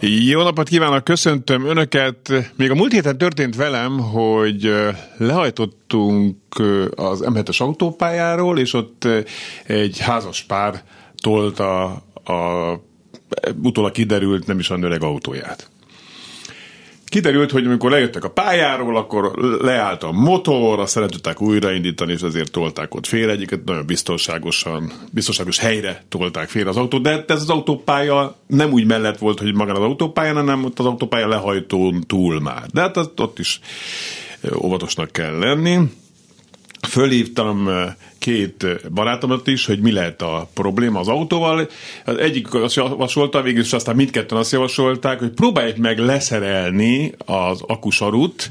Jó napot kívánok, köszöntöm Önöket. Még a múlt héten történt velem, hogy lehajtottunk az M7-es autópályáról, és ott egy házas pár tolta a utólag kiderült nem is a öreg autóját. Kiderült, hogy amikor lejöttek a pályáról, akkor leállt a motor, azt szeretettek újraindítani, és azért tolták ott félre, egyiket nagyon biztonságosan, biztonságos helyre tolták félre az autót, de ez az autópálya nem úgy mellett volt, hogy magán az autópályán, hanem ott az autópálya lehajtón túl már. De hát ott is óvatosnak kell lenni. Fölhívtam két barátomat is, hogy mi lehet a probléma az autóval. Az egyik azt javasolta, végül is aztán mindketten azt javasolták, hogy próbálják meg leszerelni az akusarut,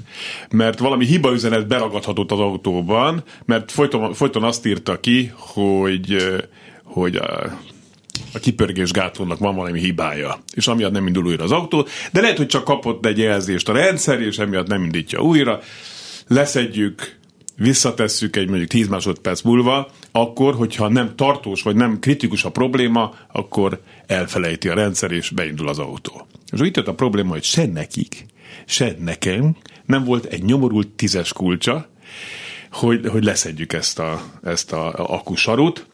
mert valami hibaüzenet beragadhatott az autóban, mert folyton, folyton azt írta ki, hogy, hogy a kipörgés gátlónak van valami hibája, és amiatt nem indul újra az autó, de lehet, hogy csak kapott egy jelzést a rendszer, és emiatt nem indítja újra. Leszedjük, visszatesszük egy mondjuk 10 másodperc múlva, akkor, hogyha nem tartós vagy nem kritikus a probléma, akkor elfelejti a rendszer és beindul az autó. És itt jött a probléma, hogy se nekik, se nekem nem volt egy nyomorult tízes kulcsa, hogy, hogy leszedjük ezt a, ezt a, a akusarut,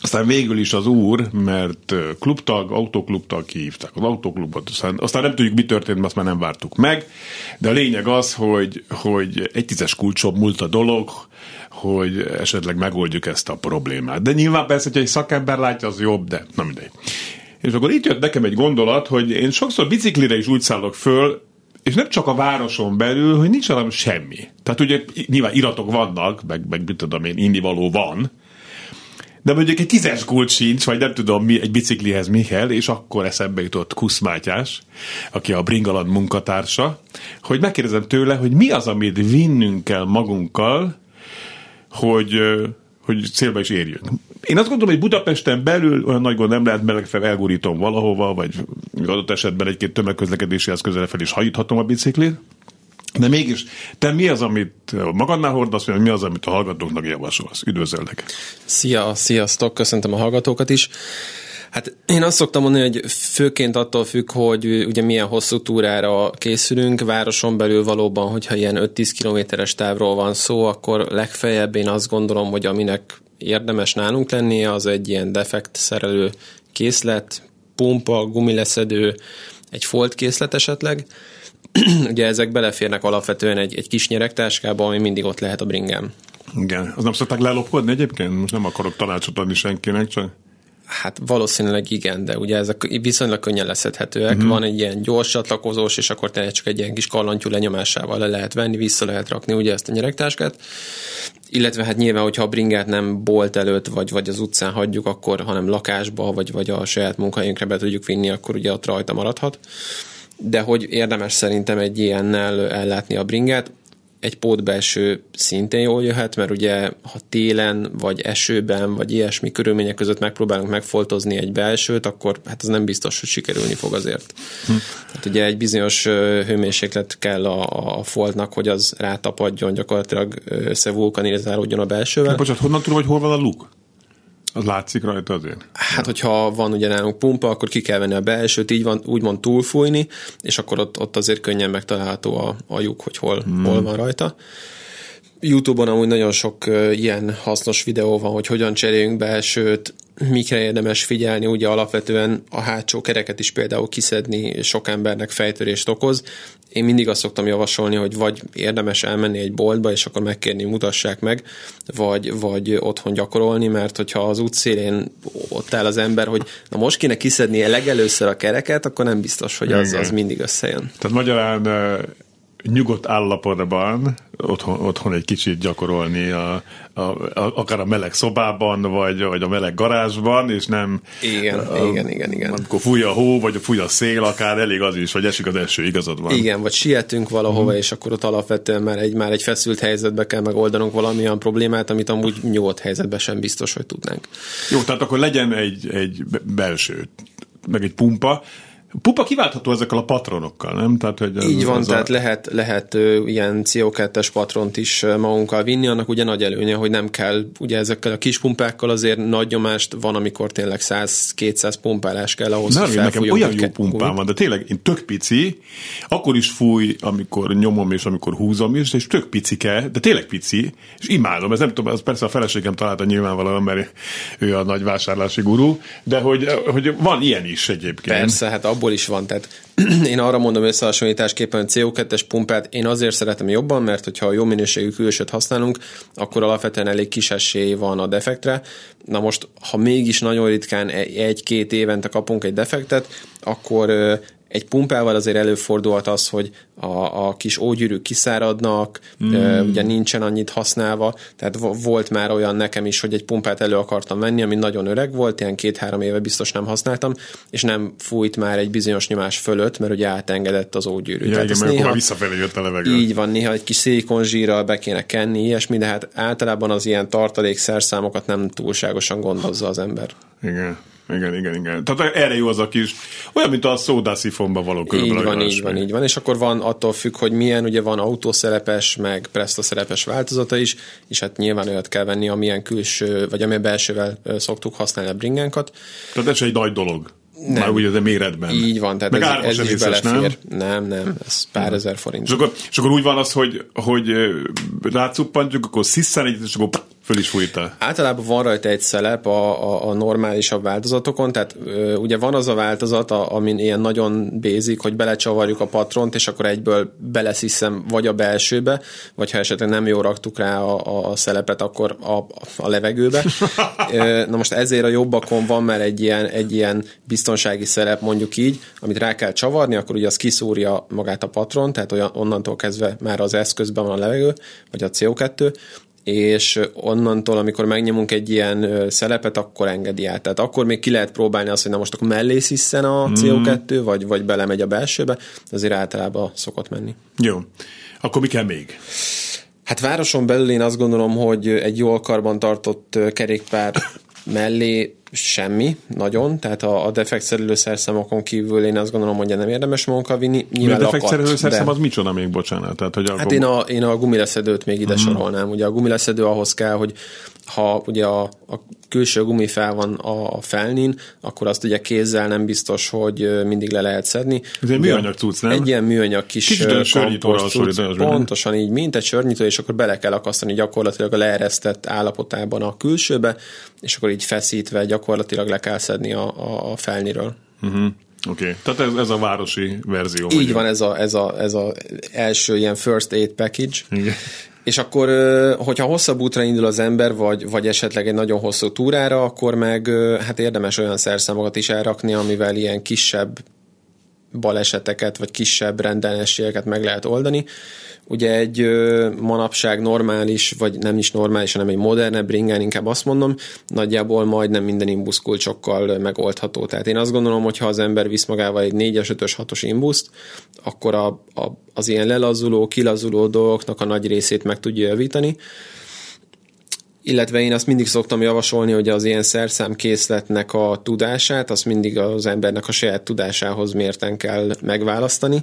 aztán végül is az úr, mert klubtag, autóklubtag kihívták az autóklubot, aztán, aztán nem tudjuk, mi történt, mert azt már nem vártuk meg, de a lényeg az, hogy, hogy egy tízes kulcsom múlt a dolog, hogy esetleg megoldjuk ezt a problémát. De nyilván persze, hogy egy szakember látja, az jobb, de nem mindegy. És akkor itt jött nekem egy gondolat, hogy én sokszor biciklire is úgy szállok föl, és nem csak a városon belül, hogy nincs valami semmi. Tehát ugye nyilván iratok vannak, meg, meg mit tudom én, indivaló van, de mondjuk egy tízes kulcs sincs, vagy nem tudom mi, egy biciklihez mi kell, és akkor eszembe jutott Kusz Mátyás, aki a Bringaland munkatársa, hogy megkérdezem tőle, hogy mi az, amit vinnünk kell magunkkal, hogy, hogy célba is érjünk. Én azt gondolom, hogy Budapesten belül olyan nagy gond nem lehet, mert fel elgurítom valahova, vagy adott esetben egy-két tömegközlekedési eszközzel fel is hajíthatom a biciklit, de mégis, te mi az, amit magadnál hordasz, vagy mi az, amit a hallgatóknak javasolsz? Üdvözöllek! Szia, sziasztok, köszöntöm a hallgatókat is. Hát én azt szoktam mondani, hogy főként attól függ, hogy ugye milyen hosszú túrára készülünk, városon belül valóban, hogyha ilyen 5-10 kilométeres távról van szó, akkor legfeljebb én azt gondolom, hogy aminek érdemes nálunk lennie, az egy ilyen defekt szerelő készlet, pumpa, gumileszedő, egy folt készlet esetleg, ugye ezek beleférnek alapvetően egy, egy kis nyeregtáskába, ami mindig ott lehet a bringám. Igen, az nem szokták lelopkodni egyébként? Most nem akarok tanácsot adni senkinek, csak... Hát valószínűleg igen, de ugye ezek viszonylag könnyen leszedhetőek. Uh-huh. Van egy ilyen gyors csatlakozós, és akkor tényleg csak egy ilyen kis kallantyú lenyomásával le lehet venni, vissza lehet rakni ugye ezt a nyeregtáskát. Illetve hát nyilván, hogyha a bringát nem bolt előtt, vagy, vagy az utcán hagyjuk, akkor, hanem lakásba, vagy, vagy a saját munkahelyünkre be tudjuk vinni, akkor ugye ott rajta maradhat de hogy érdemes szerintem egy ilyennel ellátni a bringát. Egy pótbelső szintén jól jöhet, mert ugye ha télen, vagy esőben, vagy ilyesmi körülmények között megpróbálunk megfoltozni egy belsőt, akkor hát az nem biztos, hogy sikerülni fog azért. Hm. Hát ugye egy bizonyos hőmérséklet kell a, a foltnak, hogy az rátapadjon, gyakorlatilag összevulkanizálódjon a belsővel. Bocsánat, honnan tudom, hogy hol van a luk? Az látszik rajta azért? Hát, hogyha van ugye nálunk pumpa, akkor ki kell venni a belsőt, így van, úgymond túlfújni, és akkor ott, ott azért könnyen megtalálható a, a lyuk, hogy hol, hmm. hol van rajta. Youtube-on amúgy nagyon sok ilyen hasznos videó van, hogy hogyan cseréljünk belsőt, mikre érdemes figyelni, ugye alapvetően a hátsó kereket is például kiszedni sok embernek fejtörést okoz. Én mindig azt szoktam javasolni, hogy vagy érdemes elmenni egy boltba, és akkor megkérni, mutassák meg, vagy, vagy otthon gyakorolni, mert hogyha az útszélén ott áll az ember, hogy na most kéne kiszedni legelőször a kereket, akkor nem biztos, hogy az, az mindig összejön. Tehát magyarán nyugodt állapotban otthon, otthon egy kicsit gyakorolni, a, a, a, akár a meleg szobában, vagy, vagy a meleg garázsban, és nem... Igen, a, igen, igen, igen. Amikor fúj a hó, vagy fúj a szél, akár elég az is, vagy esik az eső, igazad van. Igen, vagy sietünk valahova, mm. és akkor ott alapvetően már egy, már egy feszült helyzetbe kell megoldanunk valamilyen problémát, amit amúgy nyugodt helyzetben sem biztos, hogy tudnánk. Jó, tehát akkor legyen egy, egy belső, meg egy pumpa, Pupa kiváltható ezekkel a patronokkal, nem? Tehát, hogy ez, Így van, tehát a... lehet, lehet ö, ilyen CO2-es patront is magunkkal vinni, annak ugye nagy előnye, hogy nem kell, ugye ezekkel a kis pumpákkal azért nagy nyomást van, amikor tényleg 100-200 pumpálás kell ahhoz, hogy nekem olyan jó pumpám van, de tényleg én tök pici, akkor is fúj, amikor nyomom és amikor húzom is, és tök picike, de tényleg pici, és imádom, ez nem tudom, az persze a feleségem találta nyilvánvalóan, mert ő a nagy vásárlási gurú, de hogy, hogy van ilyen is egyébként. Persze, hát abból is van. Tehát én arra mondom összehasonlításképpen, hogy CO2-es pumpát én azért szeretem jobban, mert hogyha jó minőségű külsőt használunk, akkor alapvetően elég kis esély van a defektre. Na most, ha mégis nagyon ritkán egy-két évente kapunk egy defektet, akkor egy pumpával azért előfordulhat az, hogy a, a kis ógyűrűk kiszáradnak, mm. ugye nincsen annyit használva, tehát volt már olyan nekem is, hogy egy pumpát elő akartam venni, ami nagyon öreg volt, ilyen két-három éve biztos nem használtam, és nem fújt már egy bizonyos nyomás fölött, mert ugye átengedett az ógyűrű. Ja, tehát igen, néha, visszafelé jött a levegő. Így van, néha egy kis szilikonzsírral be kéne kenni, ilyesmi, de hát általában az ilyen tartalék szerszámokat nem túlságosan gondozza az ember. Igen. Igen, igen, igen. Tehát erre jó az a kis, olyan, mint a szódászifonban való körülbelül. Így van, így van, így van. És akkor van attól függ, hogy milyen, ugye van autószerepes, meg szerepes változata is, és hát nyilván olyat kell venni, amilyen külső, vagy amilyen belsővel szoktuk használni a bringánkat. Tehát ez egy nagy dolog. Nem. Már ugye a méretben. Így van, tehát Meg ez, ez is belefér. Nem? nem, nem, ez pár ezer forint. És akkor, és akkor úgy van az, hogy, hogy rácuppantjuk, akkor sziszen egyet, és akkor Föl is fújta. Általában van rajta egy szelep a, a, a normálisabb változatokon, tehát ö, ugye van az a változat, a, amin ilyen nagyon bézik, hogy belecsavarjuk a patront, és akkor egyből belesziszem vagy a belsőbe, vagy ha esetleg nem jól raktuk rá a, a szelepet, akkor a, a levegőbe. Na most ezért a jobbakon van már egy ilyen, egy ilyen biztonsági szelep, mondjuk így, amit rá kell csavarni, akkor ugye az kiszúrja magát a patron, tehát olyan, onnantól kezdve már az eszközben van a levegő, vagy a CO2, és onnantól, amikor megnyomunk egy ilyen szelepet, akkor engedi át. Tehát akkor még ki lehet próbálni azt, hogy na most akkor mellé sziszen a CO2, mm. vagy, vagy belemegy a belsőbe, azért általában szokott menni. Jó. Akkor mi kell még? Hát városon belül én azt gondolom, hogy egy jól karban tartott kerékpár mellé semmi, nagyon, tehát a, a defektszerelő szerszámokon kívül én azt gondolom, hogy nem érdemes magunkkal vinni. Nyilván a defektszerelő szerszám de... az micsoda még, bocsánat? Tehát, hogy hát én a, én a gumileszedőt még ide mm. sorolnám. Ugye a gumileszedő ahhoz kell, hogy ha ugye a, a külső gumi fel van a felnin, akkor azt ugye kézzel nem biztos, hogy mindig le lehet szedni. Ez egy műanyag cucc, nem? Egy ilyen műanyag kis cucc, pontosan így, mint egy sörnyitó, és akkor bele kell akasztani gyakorlatilag a leeresztett állapotában a külsőbe, és akkor így feszítve gyakorlatilag le kell szedni a, a, a felniről. Uh-huh. Oké, okay. tehát ez, ez a városi verzió. Így vagyunk. van, ez a, ez, a, ez a első ilyen first aid package. Igen. És akkor, hogyha hosszabb útra indul az ember, vagy, vagy esetleg egy nagyon hosszú túrára, akkor meg hát érdemes olyan szerszámokat is elrakni, amivel ilyen kisebb baleseteket, vagy kisebb rendellenességeket meg lehet oldani. Ugye egy manapság normális, vagy nem is normális, hanem egy modernebb ringen, inkább azt mondom, nagyjából majdnem minden imbusz kulcsokkal megoldható. Tehát én azt gondolom, hogy ha az ember visz magával egy 4-es, 5-ös, 6-os imbuszt, akkor a, a, az ilyen lelazuló, kilazuló dolgoknak a nagy részét meg tudja javítani illetve én azt mindig szoktam javasolni, hogy az ilyen szerszámkészletnek a tudását, azt mindig az embernek a saját tudásához mérten kell megválasztani,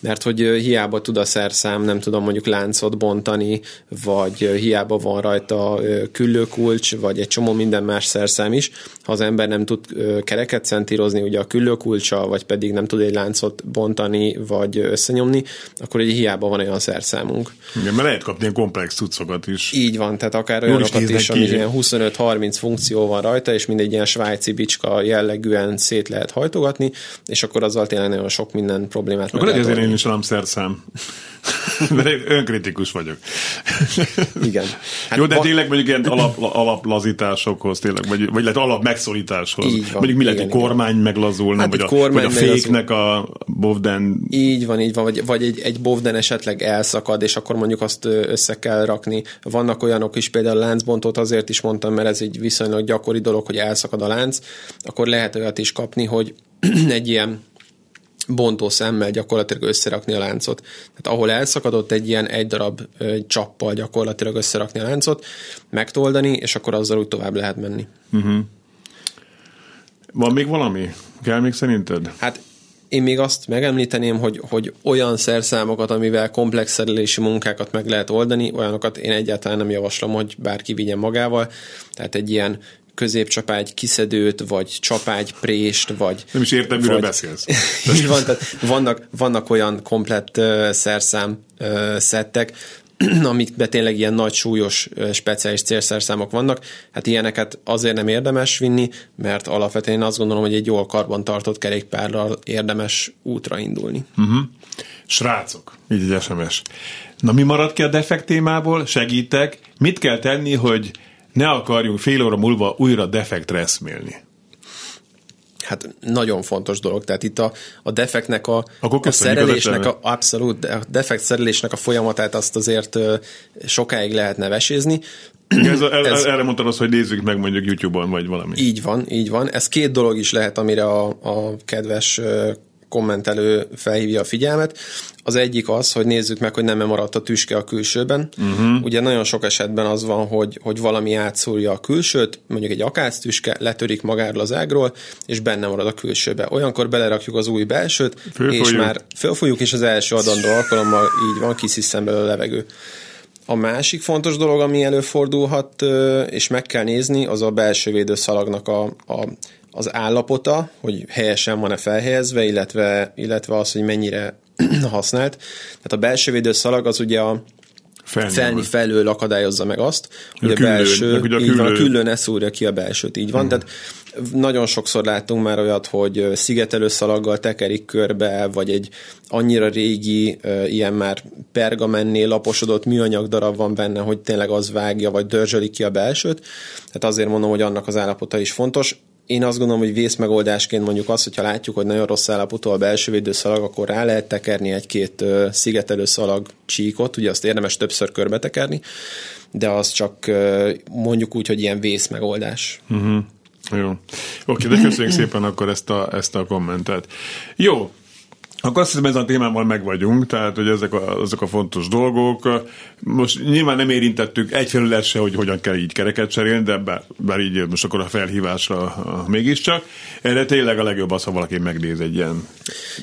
mert hogy hiába tud a szerszám, nem tudom, mondjuk láncot bontani, vagy hiába van rajta küllőkulcs, vagy egy csomó minden más szerszám is, ha az ember nem tud kereket centírozni, ugye a küllőkulcsa, vagy pedig nem tud egy láncot bontani, vagy összenyomni, akkor egy hiába van olyan szerszámunk. Igen, mert lehet kapni komplex cuccokat is. Így van, tehát akár olyanokat is, ami ilyen 25-30 funkció van rajta, és mindegy ilyen svájci bicska jellegűen szét lehet hajtogatni, és akkor azzal tényleg nagyon sok minden problémát Akkor ezért én is nem szerszám. Mert én önkritikus vagyok. Igen. Hát Jó, de van... tényleg mondjuk ilyen alap, alaplazításokhoz, tényleg, vagy, vagy lehet alap megszorításhoz. Így van. Mondjuk mi lehet, hogy kormány meglazulna, hát vagy, a, vagy a féknek a bovden. Így van, így van, vagy, vagy egy, egy bovden esetleg elszakad, és akkor mondjuk azt össze kell rakni. Vannak olyanok is, például a láncbontót azért is mondtam, mert ez egy viszonylag gyakori dolog, hogy elszakad a lánc, akkor lehet olyat is kapni, hogy egy ilyen bontó szemmel gyakorlatilag összerakni a láncot. Tehát ahol elszakadott egy ilyen egy darab egy csappal gyakorlatilag összerakni a láncot, megtoldani, és akkor azzal úgy tovább lehet menni. Uh-huh. Van még valami? Kell még szerinted? Hát én még azt megemlíteném, hogy, hogy olyan szerszámokat, amivel komplex szerelési munkákat meg lehet oldani, olyanokat én egyáltalán nem javaslom, hogy bárki vigyen magával. Tehát egy ilyen középcsapágy kiszedőt, vagy csapágy prést, vagy... Nem is értem, miről vagy, beszélsz. így van, tehát vannak, vannak olyan komplett uh, szerszám uh, szettek, amikben tényleg ilyen nagy, súlyos, speciális célszerszámok vannak, hát ilyeneket azért nem érdemes vinni, mert alapvetően én azt gondolom, hogy egy jól karban tartott kerékpárral érdemes útra indulni. Uh-huh. Srácok, így egy SMS. Na mi maradt ki a defekt témából? Segítek. Mit kell tenni, hogy ne akarjunk fél óra múlva újra defektre eszmélni? Hát nagyon fontos dolog. Tehát itt a, a defektnek a, a szerelésnek, a, abszolút, a defekt szerelésnek a folyamatát azt azért sokáig lehetne vesézni. Ez, a, ez, erre mondtad azt, hogy nézzük meg mondjuk YouTube-on, vagy valami. Így van, így van. Ez két dolog is lehet, amire a, a kedves kommentelő felhívja a figyelmet. Az egyik az, hogy nézzük meg, hogy nem maradt a tüske a külsőben. Uh-huh. Ugye nagyon sok esetben az van, hogy, hogy valami átszúrja a külsőt, mondjuk egy akác tüske, letörik magáról az ágról, és benne marad a külsőbe. Olyankor belerakjuk az új belsőt, Fölfolyjuk. és már fölfolyjuk, és az első adandó alkalommal így van, kisziszem belőle a levegő. A másik fontos dolog, ami előfordulhat, és meg kell nézni, az a belső védőszalagnak a, a az állapota, hogy helyesen van-e felhelyezve, illetve, illetve az, hogy mennyire használt. Tehát a belső védőszalag az ugye a Felnyom. felni felül akadályozza meg azt, hogy a, a belső, ugye a így van, a küllő ne szúrja ki a belsőt, így van. Hmm. Tehát nagyon sokszor láttunk már olyat, hogy szigetelő szalaggal tekerik körbe, vagy egy annyira régi, ilyen már pergamennél laposodott műanyag darab van benne, hogy tényleg az vágja, vagy dörzsölik ki a belsőt. Tehát azért mondom, hogy annak az állapota is fontos én azt gondolom, hogy vészmegoldásként mondjuk az, hogyha látjuk, hogy nagyon rossz állapotú a belső védőszalag, akkor rá lehet tekerni egy-két szigetelő szalag csíkot, ugye azt érdemes többször körbe tekerni, de az csak mondjuk úgy, hogy ilyen vészmegoldás. Uh-huh. Jó. Oké, de köszönjük szépen akkor ezt a, ezt a kommentet. Jó, akkor azt hiszem, ezen a témával meg vagyunk, tehát hogy ezek a, ezek a fontos dolgok. Most nyilván nem érintettük egyfelől se, hogy hogyan kell így kereket cserélni, de bár, bár így most akkor a felhívásra mégiscsak. Erre tényleg a legjobb az, ha valaki megnéz egy ilyen.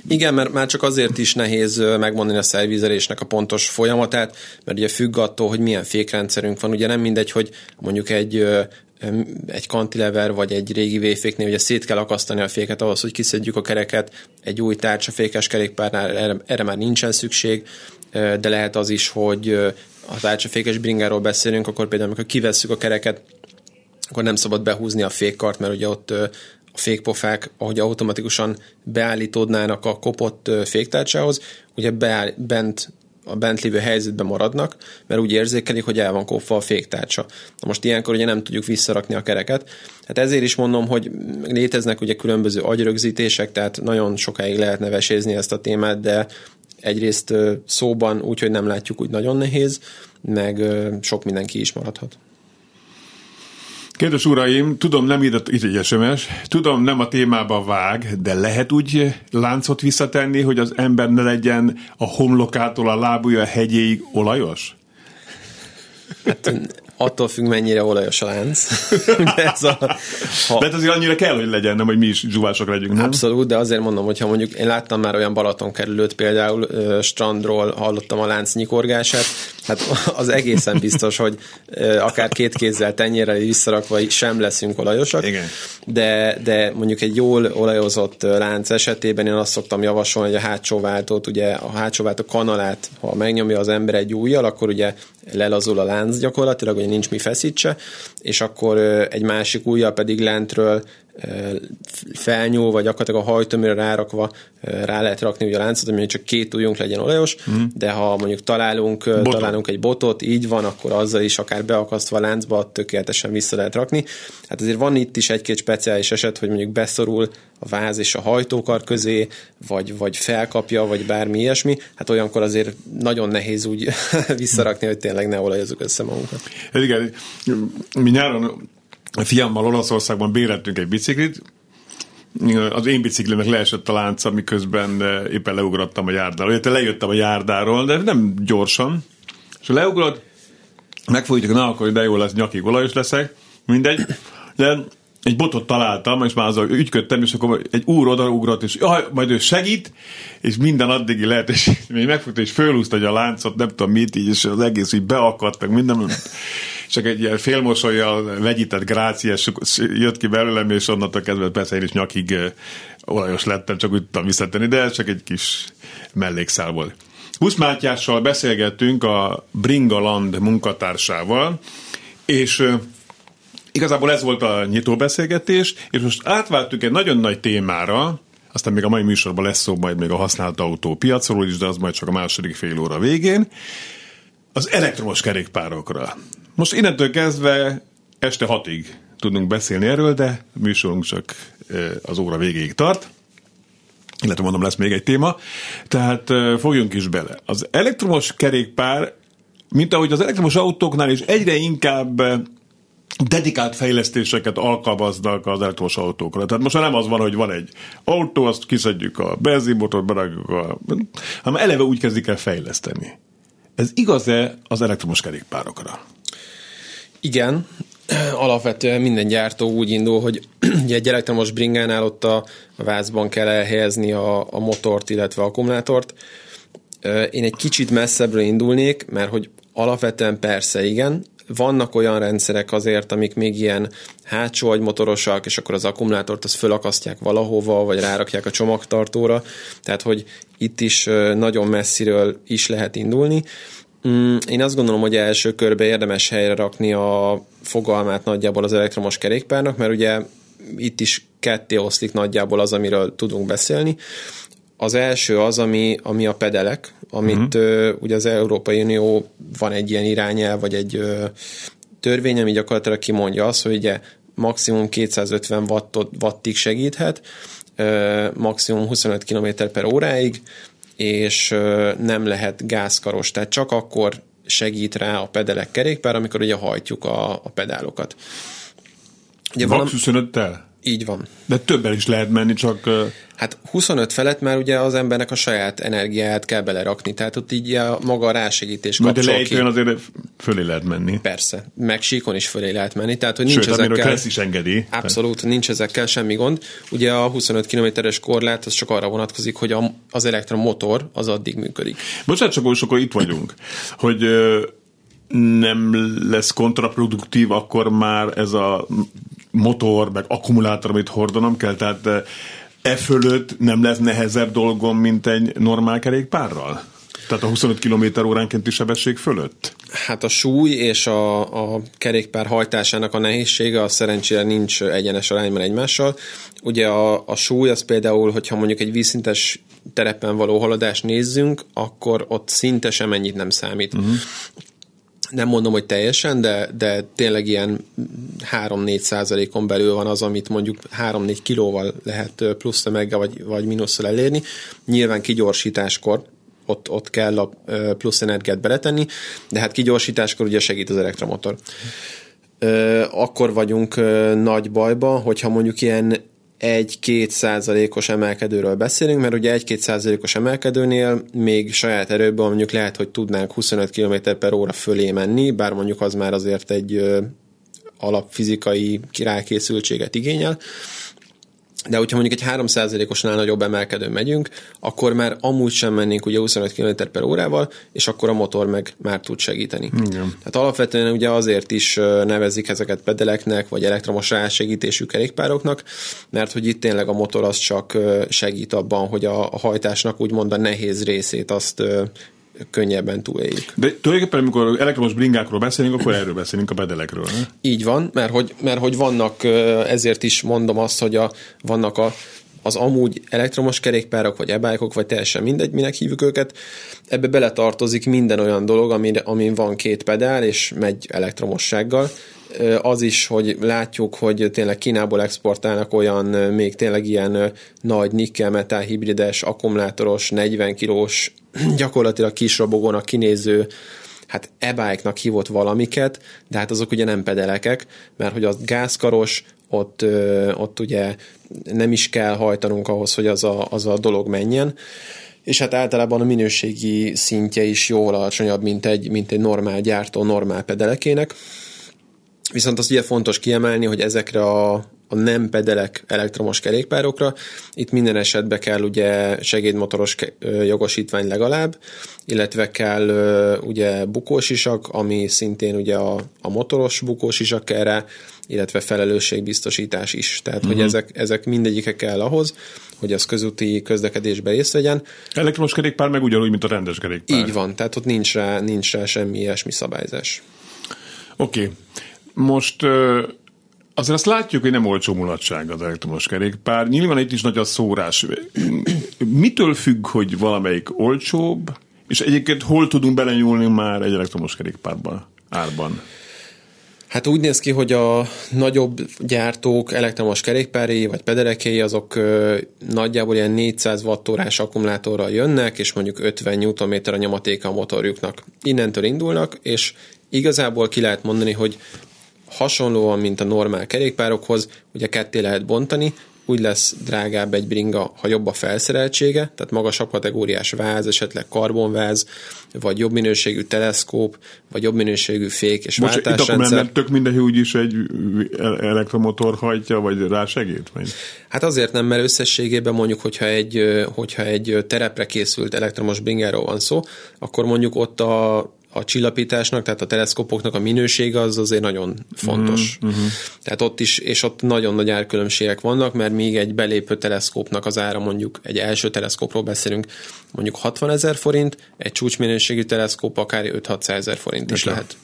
Igen, mert már csak azért is nehéz megmondani a szervizelésnek a pontos folyamatát, mert ugye függ attól, hogy milyen fékrendszerünk van. Ugye nem mindegy, hogy mondjuk egy egy kantilever vagy egy régi véféknél ugye szét kell akasztani a féket ahhoz, hogy kiszedjük a kereket, egy új tárcsafékes kerékpárnál erre, erre már nincsen szükség, de lehet az is, hogy a tárcsafékes bringáról beszélünk, akkor például amikor kivesszük a kereket, akkor nem szabad behúzni a fékkart, mert ugye ott a fékpofák, ahogy automatikusan beállítódnának a kopott féktárcsához, ugye beáll, bent a bent lévő helyzetben maradnak, mert úgy érzékelik, hogy el van kopva a féktárcsa. Na most ilyenkor ugye nem tudjuk visszarakni a kereket. Hát ezért is mondom, hogy léteznek ugye különböző agyrögzítések, tehát nagyon sokáig lehetne vesézni ezt a témát, de egyrészt szóban úgy, hogy nem látjuk, úgy nagyon nehéz, meg sok mindenki is maradhat. Kedves uraim, tudom, nem írott itt egy SMS, tudom, nem a témába vág, de lehet úgy láncot visszatenni, hogy az ember ne legyen a homlokától a lábúja hegyéig olajos? Hát attól függ, mennyire olajos a lánc. de, ez a, ha... de hát azért annyira kell, hogy legyen, nem, hogy mi is zsuvások legyünk, nem? Abszolút, de azért mondom, hogyha mondjuk én láttam már olyan Balaton kerülőt, például strandról hallottam a lánc nyikorgását, Hát az egészen biztos, hogy akár két kézzel tenyérrel visszarakva sem leszünk olajosak, Igen. De, de mondjuk egy jól olajozott lánc esetében én azt szoktam javasolni, hogy a hátsó váltót, ugye a hátsó váltó kanalát, ha megnyomja az ember egy újjal, akkor ugye lelazul a lánc gyakorlatilag, ugye nincs mi feszítse, és akkor egy másik ujjal pedig lentről felnyúl, vagy gyakorlatilag a hajtóműre rárakva rá lehet rakni ugye a láncot, hogy csak két ujjunk legyen olajos, mm. de ha mondjuk találunk, Botot. találunk egy botot, így van, akkor azzal is akár beakasztva a láncba tökéletesen vissza lehet rakni. Hát azért van itt is egy-két speciális eset, hogy mondjuk beszorul a váz és a hajtókar közé, vagy, vagy felkapja, vagy bármi ilyesmi, hát olyankor azért nagyon nehéz úgy visszarakni, hogy tényleg ne olajozzuk össze magunkat. Igen, mi nyáron a fiammal Olaszországban béreltünk egy biciklit, az én biciklinek leesett a lánca, miközben eh, éppen leugrottam a járdáról. Illetve lejöttem a járdáról, de nem gyorsan. És leugrott, megfogjuk, na akkor de jó lesz, nyakig olajos leszek, mindegy. De egy botot találtam, és már azzal ügyködtem, és akkor egy úr odaugrott, és jaj, majd ő segít, és minden addigi lehet, és még megfogta, és fölúszta a láncot, nem tudom mit, így, és az egész így beakadt, meg minden csak egy ilyen félmosolyjal vegyített gráciás jött ki belőlem, és onnantól kezdve persze én is nyakig olajos lettem, csak úgy tudtam visszatenni, de ez csak egy kis mellékszál volt. Husz Mátyással beszélgettünk a Bringaland munkatársával, és igazából ez volt a nyitó beszélgetés, és most átváltunk egy nagyon nagy témára, aztán még a mai műsorban lesz szó majd még a használt autó piacról is, de az majd csak a második fél óra végén. Az elektromos kerékpárokra. Most innentől kezdve este hatig tudunk beszélni erről, de a műsorunk csak az óra végéig tart. Illetve mondom, lesz még egy téma. Tehát fogjunk is bele. Az elektromos kerékpár, mint ahogy az elektromos autóknál is egyre inkább dedikált fejlesztéseket alkalmaznak az elektromos autókra. Tehát most nem az van, hogy van egy autó, azt kiszedjük a benzinmotort, berakjuk a... hanem eleve úgy kezdik el fejleszteni. Ez igaz-e az elektromos kerékpárokra? Igen, alapvetően minden gyártó úgy indul, hogy ugye egy elektromos bringánál ott a, vázban kell elhelyezni a, a motort, illetve a akkumulátort. Én egy kicsit messzebbről indulnék, mert hogy alapvetően persze igen, vannak olyan rendszerek azért, amik még ilyen hátsó agymotorosak, és akkor az akkumulátort azt fölakasztják valahova, vagy rárakják a csomagtartóra, tehát hogy itt is nagyon messziről is lehet indulni. Mm, én azt gondolom, hogy első körbe érdemes helyre rakni a fogalmát nagyjából az elektromos kerékpárnak, mert ugye itt is ketté oszlik nagyjából az, amiről tudunk beszélni. Az első az, ami, ami a pedelek, amit uh-huh. ugye az Európai Unió van egy ilyen irányel, vagy egy ö, törvény, ami gyakorlatilag kimondja azt, hogy ugye maximum 250 wattot, wattig segíthet, ö, maximum 25 km per óráig, és nem lehet gázkaros, tehát csak akkor segít rá a pedelek kerékpár, amikor ugye hajtjuk a, a pedálokat. Ugye Max 25-tel? Így van. De többel is lehet menni, csak... Hát 25 felett már ugye az embernek a saját energiáját kell belerakni, tehát ott így a maga a rásegítés kapcsol De lejtőn azért fölé lehet menni. Persze, meg síkon is fölé lehet menni, tehát hogy nincs Sőt, ezekkel... lesz is engedi. Abszolút, tehát. nincs ezekkel semmi gond. Ugye a 25 kilométeres korlát az csak arra vonatkozik, hogy a, az elektromotor az addig működik. Bocsánat, csak sokkal itt vagyunk, hogy nem lesz kontraproduktív akkor már ez a motor, meg akkumulátor, amit hordanom kell, tehát e fölött nem lesz nehezebb dolgom, mint egy normál kerékpárral? Tehát a 25 km óránkénti sebesség fölött? Hát a súly és a, a kerékpár hajtásának a nehézsége az szerencsére nincs egyenes arányban egymással. Ugye a, a súly az például, hogyha mondjuk egy vízszintes terepen való haladást nézzünk, akkor ott szinte sem ennyit nem számít. Uh-huh nem mondom, hogy teljesen, de, de tényleg ilyen 3-4 százalékon belül van az, amit mondjuk 3-4 kilóval lehet plusz tömeggel vagy, vagy mínusszal elérni. Nyilván kigyorsításkor ott, ott kell a plusz energiát beletenni, de hát kigyorsításkor ugye segít az elektromotor. Akkor vagyunk nagy bajba, hogyha mondjuk ilyen 1-2 százalékos emelkedőről beszélünk, mert ugye 1-2 százalékos emelkedőnél még saját erőből mondjuk lehet, hogy tudnánk 25 km per óra fölé menni, bár mondjuk az már azért egy alapfizikai rákészültséget igényel, de hogyha mondjuk egy 3%-osnál nagyobb emelkedőn megyünk, akkor már amúgy sem mennénk ugye 25 km per órával, és akkor a motor meg már tud segíteni. Igen. Tehát alapvetően ugye azért is nevezik ezeket pedeleknek, vagy elektromos rásegítésű kerékpároknak, mert hogy itt tényleg a motor az csak segít abban, hogy a hajtásnak úgymond a nehéz részét azt könnyebben túléljük. De tulajdonképpen, amikor elektromos bringákról beszélünk, akkor erről beszélünk a pedelekről. Ne? Így van, mert hogy, mert hogy vannak, ezért is mondom azt, hogy a, vannak a, az amúgy elektromos kerékpárok, vagy ebájkok, vagy teljesen mindegy, minek hívjuk őket, ebbe beletartozik minden olyan dolog, amin, amin van két pedál, és megy elektromossággal. Az is, hogy látjuk, hogy tényleg Kínából exportálnak olyan még tényleg ilyen nagy nikkel-metál hibrides, akkumulátoros, 40 kilós gyakorlatilag kis robogónak kinéző hát e hívott valamiket, de hát azok ugye nem pedelekek, mert hogy az gázkaros, ott, ott ugye nem is kell hajtanunk ahhoz, hogy az a, az a dolog menjen, és hát általában a minőségi szintje is jóval alacsonyabb, mint egy, mint egy normál gyártó normál pedelekének. Viszont azt ugye fontos kiemelni, hogy ezekre a, a nem pedelek elektromos kerékpárokra. Itt minden esetben kell ugye segédmotoros jogosítvány legalább, illetve kell ugye bukósisak, ami szintén ugye a, a motoros bukósisak rá, illetve felelősségbiztosítás is. Tehát, uh-huh. hogy mhm. ezek, ezek mindegyike kell ahhoz, hogy az közúti közlekedésbe részt vegyen. Elektromos kerékpár meg ugyanúgy, mint a rendes kerékpár. Így van, tehát ott nincs rá, nincs rá semmi ilyesmi szabályzás. Oké. Okay. Most Azért azt látjuk, hogy nem olcsó mulatság az elektromos kerékpár. Nyilván itt is nagy a szórás. Mitől függ, hogy valamelyik olcsóbb, és egyébként hol tudunk belenyúlni már egy elektromos kerékpárban, árban? Hát úgy néz ki, hogy a nagyobb gyártók elektromos kerékpári vagy pederekei azok nagyjából ilyen 400 wattórás akkumulátorral jönnek, és mondjuk 50 Nm a nyomatéka a motorjuknak. Innentől indulnak, és igazából ki lehet mondani, hogy hasonlóan, mint a normál kerékpárokhoz, ugye ketté lehet bontani, úgy lesz drágább egy bringa, ha jobb a felszereltsége, tehát magasabb kategóriás váz, esetleg karbonváz, vagy jobb minőségű teleszkóp, vagy jobb minőségű fék és Most váltásrendszer. Itt akkor nem tök mindegy, úgy is egy elektromotor hajtja, vagy rá segít? Vagy? Hát azért nem, mert összességében mondjuk, hogyha egy, hogyha egy terepre készült elektromos bringáról van szó, akkor mondjuk ott a a csillapításnak, tehát a teleszkopoknak a minősége az azért nagyon fontos. Mm-hmm. Tehát ott is, és ott nagyon nagy árkülönbségek vannak, mert még egy belépő teleszkópnak az ára mondjuk, egy első teleszkópról beszélünk, mondjuk 60 ezer forint, egy csúcsminőségű teleszkóp akár 5-600 ezer forint is Etre. lehet.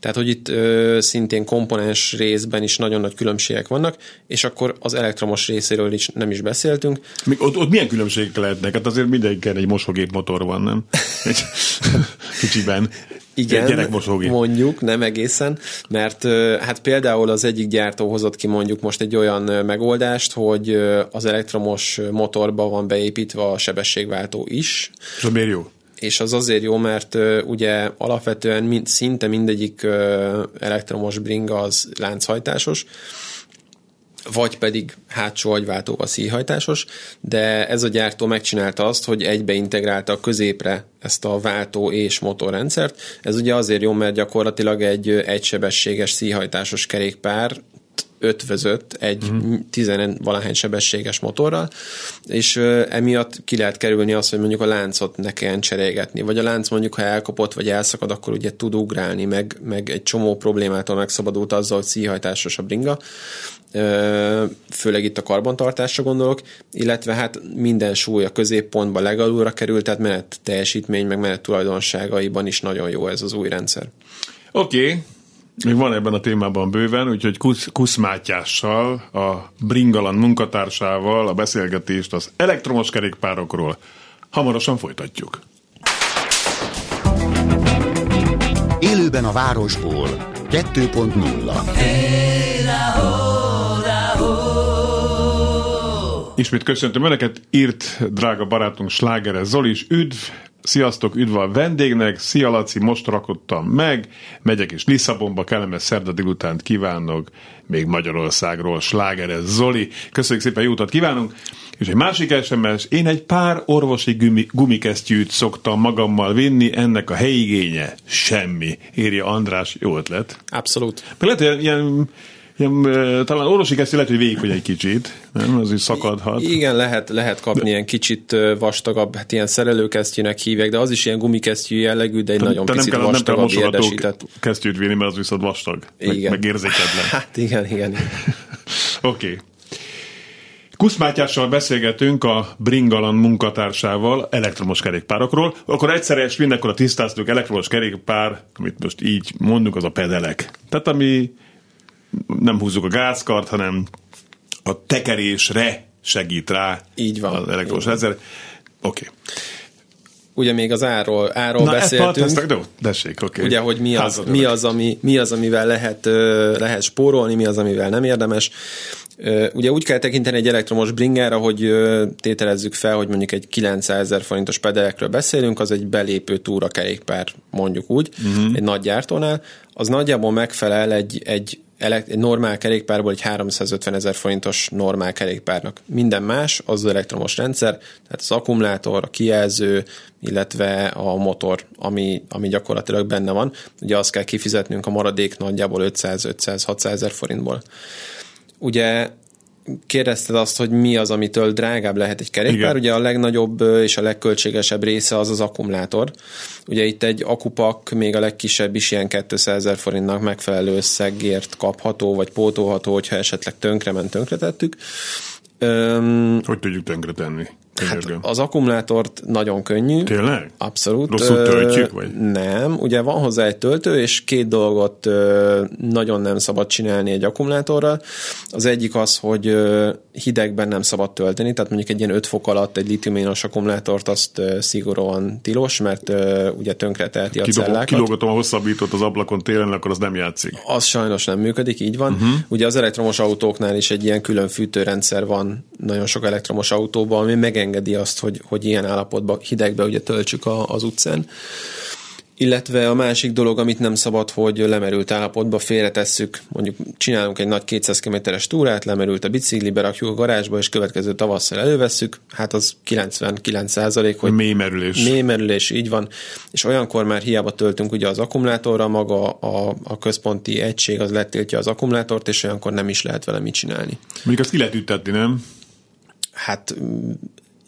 Tehát, hogy itt ö, szintén komponens részben is nagyon nagy különbségek vannak, és akkor az elektromos részéről is nem is beszéltünk. Még ott, ott milyen különbségek lehetnek? Hát azért mindenkinek egy mosógép motor van, nem? Egy kicsiben. Igen, mondjuk, nem egészen, mert hát például az egyik gyártó hozott ki mondjuk most egy olyan megoldást, hogy az elektromos motorba van beépítve a sebességváltó is. És az miért jó? És az azért jó, mert uh, ugye alapvetően mind, szinte mindegyik uh, elektromos bringa az lánchajtásos, vagy pedig hátsó agyváltóval szíjhajtásos, de ez a gyártó megcsinálta azt, hogy egybe integrálta a középre ezt a váltó és motorrendszert. Ez ugye azért jó, mert gyakorlatilag egy egysebességes szíjhajtásos kerékpár ötvözött egy uh-huh. tizen valahány sebességes motorral, és emiatt ki lehet kerülni azt, hogy mondjuk a láncot ne kelljen cserélgetni, vagy a lánc mondjuk, ha elkopott, vagy elszakad, akkor ugye tud ugrálni, meg, meg egy csomó problémától megszabadult azzal, hogy szíjhajtásos a bringa, főleg itt a karbantartásra gondolok, illetve hát minden súly a középpontba legalulra került, tehát menet teljesítmény, meg menet tulajdonságaiban is nagyon jó ez az új rendszer. Oké, okay. Még van ebben a témában bőven, úgyhogy Kusz, Kusz Mátyással, a Bringalan munkatársával a beszélgetést az elektromos kerékpárokról hamarosan folytatjuk. Élőben a városból 2.0 hey, Ismét köszöntöm Önöket, írt drága barátunk Slágere Zoli is, üdv, sziasztok, üdv a vendégnek, szia Laci, most rakottam meg, megyek és Lisszabonba, kellemes szerda délutánt kívánok, még Magyarországról Slágere Zoli, köszönjük szépen, jó utat kívánunk, és egy másik SMS, én egy pár orvosi gumi, gumikesztyűt szoktam magammal vinni, ennek a helyigénye semmi, írja András, jó ötlet. Abszolút. Meg lehet, ilyen ilyen, talán orvosi kesztyű lehet, hogy vékony egy kicsit, nem? Az is szakadhat. Igen, lehet, lehet kapni de... ilyen kicsit vastagabb, hát ilyen szerelőkesztyűnek hívják, de az is ilyen gumikesztyű jellegű, de egy te, nagyon te picit nem kell, vastagabb, nem kell érdesített. kesztyűt vinni, mert az viszont vastag, igen. meg, meg érzéketlen. Hát igen, igen. igen. Oké. okay. Kusz Mátyással beszélgetünk a Bringalan munkatársával elektromos kerékpárokról. Akkor egyszerre és mindenkor a tisztáztuk, elektromos kerékpár, amit most így mondunk, az a pedelek. Tehát ami nem húzzuk a gázkart, hanem a tekerésre segít rá így van, az elektromos rendszer. Oké. Okay. Ugye még az árról, árról Na, beszéltünk. Ezt, jó, dessék, okay. Ugye, hogy mi az, mi az, ami, mi az, amivel lehet, lehet spórolni, mi az, amivel nem érdemes. Ugye úgy kell tekinteni egy elektromos bringára, hogy tételezzük fel, hogy mondjuk egy 900 ezer forintos pedelekről beszélünk, az egy belépő túra kerékpár, mondjuk úgy, uh-huh. egy nagy gyártónál, az nagyjából megfelel egy, egy egy normál kerékpárból egy 350 ezer forintos normál kerékpárnak. Minden más az, az elektromos rendszer, tehát az akkumulátor, a kijelző, illetve a motor, ami, ami gyakorlatilag benne van. Ugye azt kell kifizetnünk a maradék nagyjából 500-500-600 ezer forintból. Ugye kérdezted azt, hogy mi az, amitől drágább lehet egy kerékpár. Igen. Ugye a legnagyobb és a legköltségesebb része az az akkumulátor. Ugye itt egy akupak még a legkisebb is ilyen 200 ezer forintnak megfelelő összegért kapható, vagy pótolható, hogyha esetleg tönkrement, tönkretettük. Öm, hogy tudjuk tönkretenni? Hát az akkumulátort nagyon könnyű. Tényleg? Abszolút. Rosszul töltjük? Vagy? Nem. Ugye van hozzá egy töltő, és két dolgot nagyon nem szabad csinálni egy akkumulátorral. Az egyik az, hogy hidegben nem szabad tölteni, tehát mondjuk egy ilyen 5 fok alatt egy litiumionos akkumulátort azt szigorúan tilos, mert ugye tönkre teheti a cellákat. Kilógatom a hosszabbítót az ablakon télen, akkor az nem játszik. Az sajnos nem működik, így van. Uh-huh. Ugye az elektromos autóknál is egy ilyen külön fűtőrendszer van nagyon sok elektromos autóban, ami megengedi azt, hogy, hogy ilyen állapotban hidegbe ugye töltsük a, az utcán. Illetve a másik dolog, amit nem szabad, hogy lemerült állapotba félretesszük, mondjuk csinálunk egy nagy 200 km-es túrát, lemerült a bicikli, berakjuk a garázsba, és következő tavasszal elővesszük, hát az 99 százalék, hogy mélymerülés. Mélymerülés, így van. És olyankor már hiába töltünk ugye az akkumulátorra, maga a, a központi egység az letiltja az akkumulátort, és olyankor nem is lehet vele mit csinálni. Mondjuk azt ki lehet ütetni, nem? Hát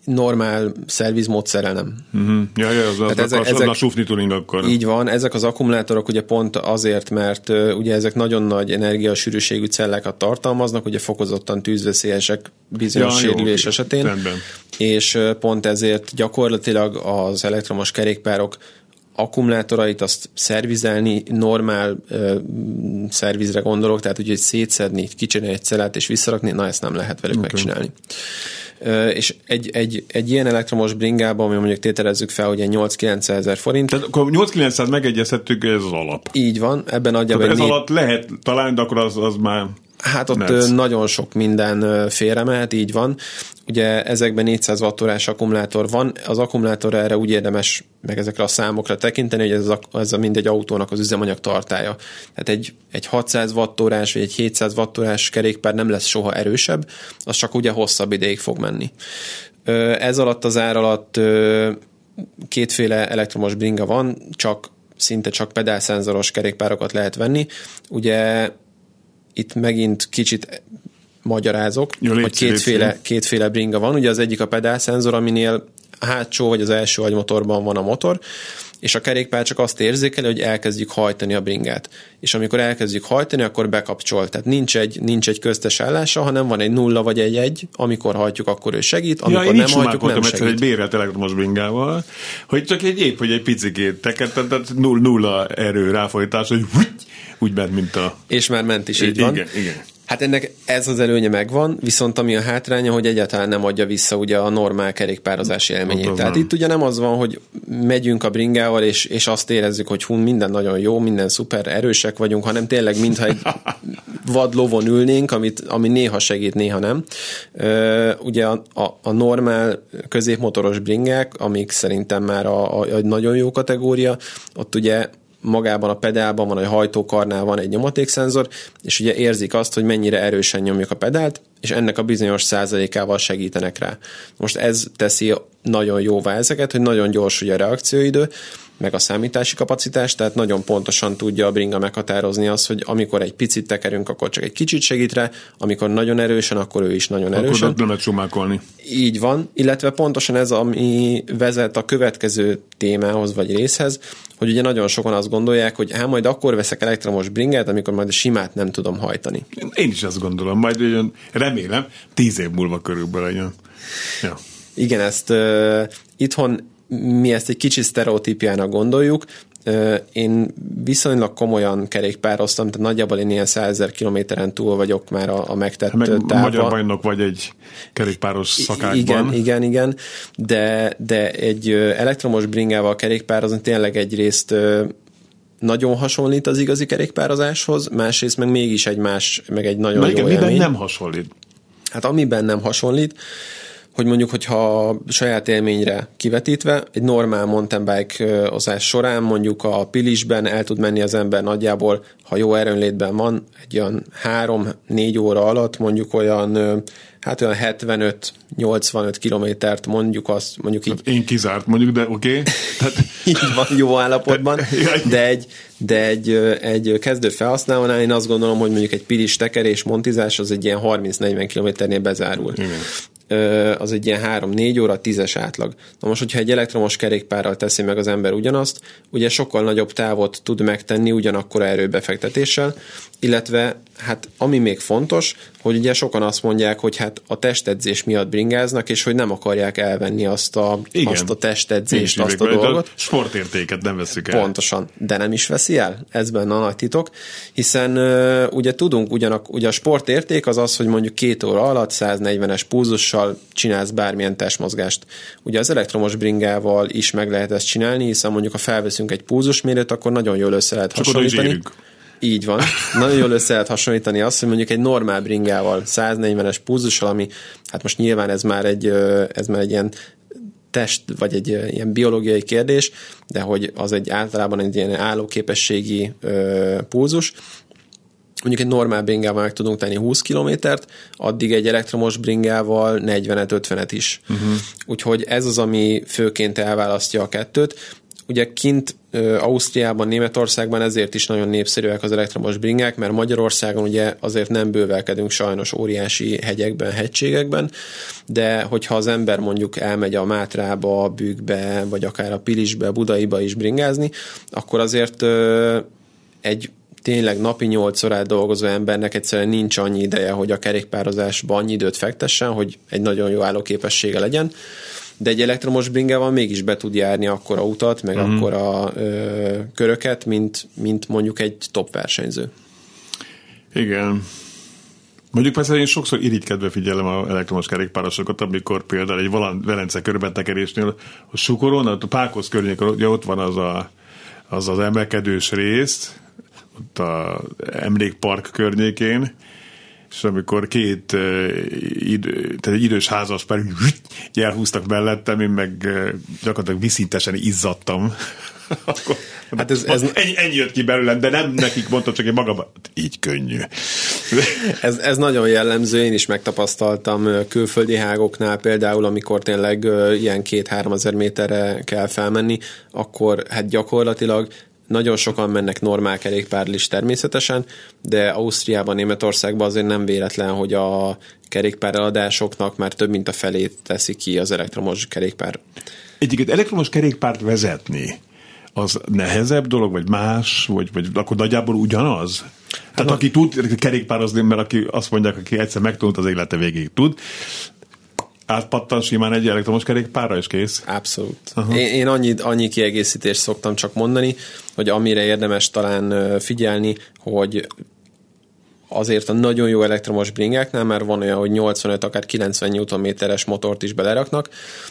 normál szervizmódszerrel nem. Uh-huh. Ja, ja, az, az, ezek, az, ezek, a tuning akkor. Így van, ezek az akkumulátorok ugye pont azért, mert uh, ugye ezek nagyon nagy energiasűrűségű cellákat tartalmaznak, ugye fokozottan tűzveszélyesek bizonyos ja, sérülés jó, esetén. Rendben. És uh, pont ezért gyakorlatilag az elektromos kerékpárok akkumulátorait azt szervizelni, normál ö, szervizre gondolok, tehát ugye szétszedni, kicsinálni egy cellát és visszarakni, na ezt nem lehet velük okay. megcsinálni és egy, egy, egy ilyen elektromos bringában, ami mondjuk tételezzük fel, hogy egy 8-9 ezer forint. Tehát akkor 8-900 megegyezhettük, ez az alap. Így van, ebben nagyjából... ez alatt lehet talán, de akkor az, az már Hát ott Netsz. nagyon sok minden félremehet, így van. Ugye ezekben 400 wattórás akkumulátor van, az akkumulátor erre úgy érdemes meg ezekre a számokra tekinteni, hogy ez, a, ez a mindegy autónak az üzemanyag tartája. Tehát egy, egy 600 wattórás vagy egy 700 wattórás kerékpár nem lesz soha erősebb, az csak ugye hosszabb ideig fog menni. Ez alatt az ár alatt kétféle elektromos bringa van, csak szinte csak pedálszenzoros kerékpárokat lehet venni. Ugye itt megint kicsit magyarázok, Jó, hogy kétféle, kétféle bringa van. Ugye az egyik a pedálszenzor, aminél a hátsó vagy az első agymotorban van a motor, és a kerékpár csak azt érzékeli, hogy elkezdjük hajtani a bringát. És amikor elkezdjük hajtani, akkor bekapcsol. Tehát nincs egy, nincs egy köztes állása, hanem van egy nulla vagy egy egy, amikor hajtjuk, akkor ő segít, amikor ja, nem hajtjuk, nem segít. egy bérelt elektromos bringával, hogy csak egy épp, hogy egy picikét tekert, tehát nulla, nulla erő ráfolytás, hogy úgy ment, mint a... És már ment is, így igen, van. Igen, igen. Hát ennek ez az előnye megvan, viszont ami a hátránya, hogy egyáltalán nem adja vissza ugye a normál kerékpározási élményét. Tehát itt ugye nem az van, hogy megyünk a bringával, és, és azt érezzük, hogy hun, minden nagyon jó, minden szuper, erősek vagyunk, hanem tényleg mintha egy vad lovon ülnénk, amit, ami néha segít, néha nem. ugye a, a, a normál középmotoros bringák, amik szerintem már a, a, a nagyon jó kategória, ott ugye magában a pedálban van, a hajtókarnál van egy nyomatékszenzor, és ugye érzik azt, hogy mennyire erősen nyomjuk a pedált, és ennek a bizonyos százalékával segítenek rá. Most ez teszi nagyon jóvá ezeket, hogy nagyon gyors ugye a reakcióidő, meg a számítási kapacitás, tehát nagyon pontosan tudja a bringa meghatározni azt, hogy amikor egy picit tekerünk, akkor csak egy kicsit segít rá, amikor nagyon erősen, akkor ő is nagyon erősen. Akkor lehet sumákolni. Így van, illetve pontosan ez, ami vezet a következő témához vagy részhez, hogy ugye nagyon sokan azt gondolják, hogy hát majd akkor veszek elektromos bringet, amikor majd a simát nem tudom hajtani. Én is azt gondolom, majd ugyan, remélem, tíz év múlva körülbelül legyen. Ja. Igen, ezt uh, itthon mi ezt egy kicsit sztereotípiának gondoljuk, én viszonylag komolyan kerékpároztam, tehát nagyjából én ilyen 100 ezer kilométeren túl vagyok már a, a megtett Meg távba. magyar bajnok vagy egy kerékpáros szakákban. Igen, igen, igen, de, de egy elektromos bringával kerékpározni tényleg egyrészt nagyon hasonlít az igazi kerékpározáshoz, másrészt meg mégis egy más, meg egy nagyon Na jó igen, élmény. miben nem hasonlít? Hát amiben nem hasonlít, hogy mondjuk, hogyha saját élményre kivetítve, egy normál mountain bike ozás során mondjuk a Pilisben el tud menni az ember nagyjából, ha jó erőnlétben van, egy olyan 3-4 óra alatt mondjuk olyan hát olyan 75-85 kilométert mondjuk azt, mondjuk így. Hát én kizárt mondjuk, de oké. Okay. Tehát... így van, jó állapotban, de egy, de egy, egy kezdő felhasználónál én azt gondolom, hogy mondjuk egy pilis tekerés, montizás az egy ilyen 30-40 kilométernél bezárul. Igen az egy ilyen 3-4 óra, 10-es átlag. Na most, hogyha egy elektromos kerékpárral teszi meg az ember ugyanazt, ugye sokkal nagyobb távot tud megtenni ugyanakkor erőbefektetéssel, illetve hát ami még fontos, hogy ugye sokan azt mondják, hogy hát a testedzés miatt bringáznak, és hogy nem akarják elvenni azt a, Igen. azt a testedzést, azt a dolgot. A sportértéket nem veszük el. Pontosan, de nem is veszi el, ez benne a nagy titok, hiszen uh, ugye tudunk, ugyanak, ugye a sportérték az az, hogy mondjuk két óra alatt 140-es púzussal csinálsz bármilyen testmozgást. Ugye az elektromos bringával is meg lehet ezt csinálni, hiszen mondjuk ha felveszünk egy púzusmérőt, akkor nagyon jól össze lehet Csak hasonlítani. Így van. Nagyon jól össze lehet hasonlítani azt, hogy mondjuk egy normál bringával, 140-es púzussal, ami hát most nyilván ez már egy, ez már egy ilyen test, vagy egy ilyen biológiai kérdés, de hogy az egy általában egy ilyen állóképességi ö, pulzus, mondjuk egy normál bringával meg tudunk tenni 20 kilométert, addig egy elektromos bringával 40-50-et is. Uh-huh. Úgyhogy ez az, ami főként elválasztja a kettőt. Ugye kint Ausztriában, Németországban ezért is nagyon népszerűek az elektromos bringák, mert Magyarországon ugye azért nem bővelkedünk sajnos óriási hegyekben, hegységekben, de hogyha az ember mondjuk elmegy a Mátrába, a Bükkbe, vagy akár a Pilisbe, Budaiba is bringázni, akkor azért egy tényleg napi 8 órát dolgozó embernek egyszerűen nincs annyi ideje, hogy a kerékpározásban annyi időt fektessen, hogy egy nagyon jó állóképessége legyen de egy elektromos bringával mégis be tud járni akkora utat, meg mm. akkora ö, köröket, mint, mint mondjuk egy top versenyző. Igen. Mondjuk persze én sokszor irigykedve figyelem a elektromos kerékpárosokat, amikor például egy Velence körben tekerésnél a Sukoron, a Pákosz környéken, ugye ott van az a, az, az emelkedős részt, ott a emlékpark környékén, és amikor két idő, tehát egy idős házas pár elhúztak mellettem, én meg gyakorlatilag viszintesen izzadtam. Akkor, hát ez, ez... Ennyi, ennyi jött ki belőlem, de nem nekik mondtam, csak én magam, így könnyű. ez, ez nagyon jellemző, én is megtapasztaltam külföldi hágoknál, például amikor tényleg ilyen két-három ezer méterre kell felmenni, akkor hát gyakorlatilag nagyon sokan mennek normál kerékpárral is természetesen, de Ausztriában, Németországban azért nem véletlen, hogy a kerékpáreladásoknak már több mint a felét teszi ki az elektromos kerékpár. Egyébként elektromos kerékpárt vezetni, az nehezebb dolog, vagy más, vagy, vagy akkor nagyjából ugyanaz? Tehát hát, aki tud kerékpározni, mert aki azt mondják, aki egyszer megtanult, az élete végig tud, átpattan simán egy elektromos kerékpárra, és kész? Abszolút. Én, én annyi, annyi kiegészítést szoktam csak mondani, hogy amire érdemes talán figyelni, hogy azért a nagyon jó elektromos bringáknál már van olyan, hogy 85, akár 90 Nm-es motort is beleraknak.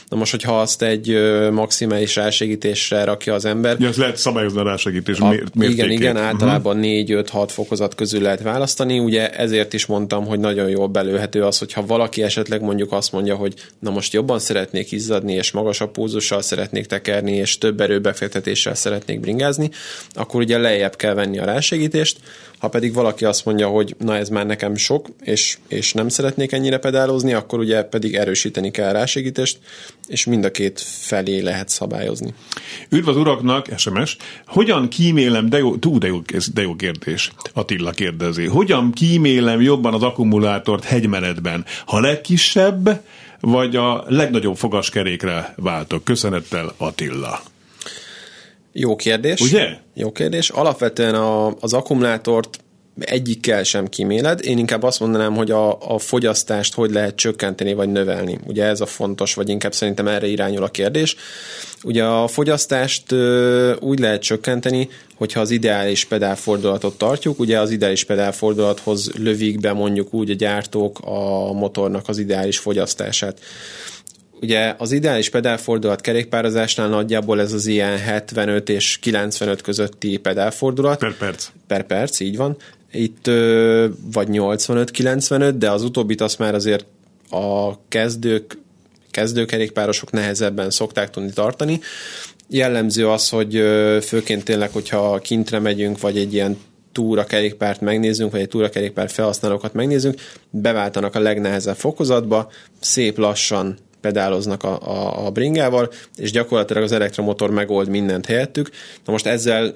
Na most, hogyha azt egy maximális rásegítésre rakja az ember. Ja, az lehet szabályozni a rásegítés a, Igen, igen, általában uh-huh. 4-5-6 fokozat közül lehet választani. Ugye ezért is mondtam, hogy nagyon jól belőhető az, hogyha valaki esetleg mondjuk azt mondja, hogy na most jobban szeretnék izzadni, és magasabb púzussal szeretnék tekerni, és több erőbefektetéssel szeretnék bringázni, akkor ugye lejjebb kell venni a rásegítést, Ha pedig valaki azt mondja, hogy na ez már nekem sok, és, és nem szeretnék ennyire pedálozni, akkor ugye pedig erősíteni kell rásegítést, és mind a két felé lehet szabályozni. Üdv az uraknak, SMS. Hogyan kímélem, de jó, tú, de jó, de jó kérdés. Attila kérdezi. Hogyan kímélem jobban az akkumulátort hegymenetben? Ha legkisebb, vagy a legnagyobb fogaskerékre váltok? Köszönettel Attila. Jó kérdés. Ugye? Jó kérdés. Alapvetően a, az akkumulátort egyikkel sem kíméled. Én inkább azt mondanám, hogy a, a fogyasztást hogy lehet csökkenteni vagy növelni. Ugye ez a fontos, vagy inkább szerintem erre irányul a kérdés. Ugye a fogyasztást ö, úgy lehet csökkenteni, hogyha az ideális pedálfordulatot tartjuk. Ugye az ideális pedálfordulathoz lövik be mondjuk úgy a gyártók a motornak az ideális fogyasztását. Ugye az ideális pedálfordulat kerékpározásnál nagyjából ez az ilyen 75 és 95 közötti pedálfordulat. Per perc. Per perc, így van. Itt vagy 85-95, de az utóbbit azt már azért a kezdők, kezdőkerékpárosok nehezebben szokták tudni tartani. Jellemző az, hogy főként tényleg, hogyha kintre megyünk, vagy egy ilyen túra kerékpárt megnézzünk, vagy egy túra kerékpár felhasználókat megnézzünk, beváltanak a legnehezebb fokozatba, szép lassan pedáloznak a, a, a bringával, és gyakorlatilag az elektromotor megold mindent helyettük. Na most ezzel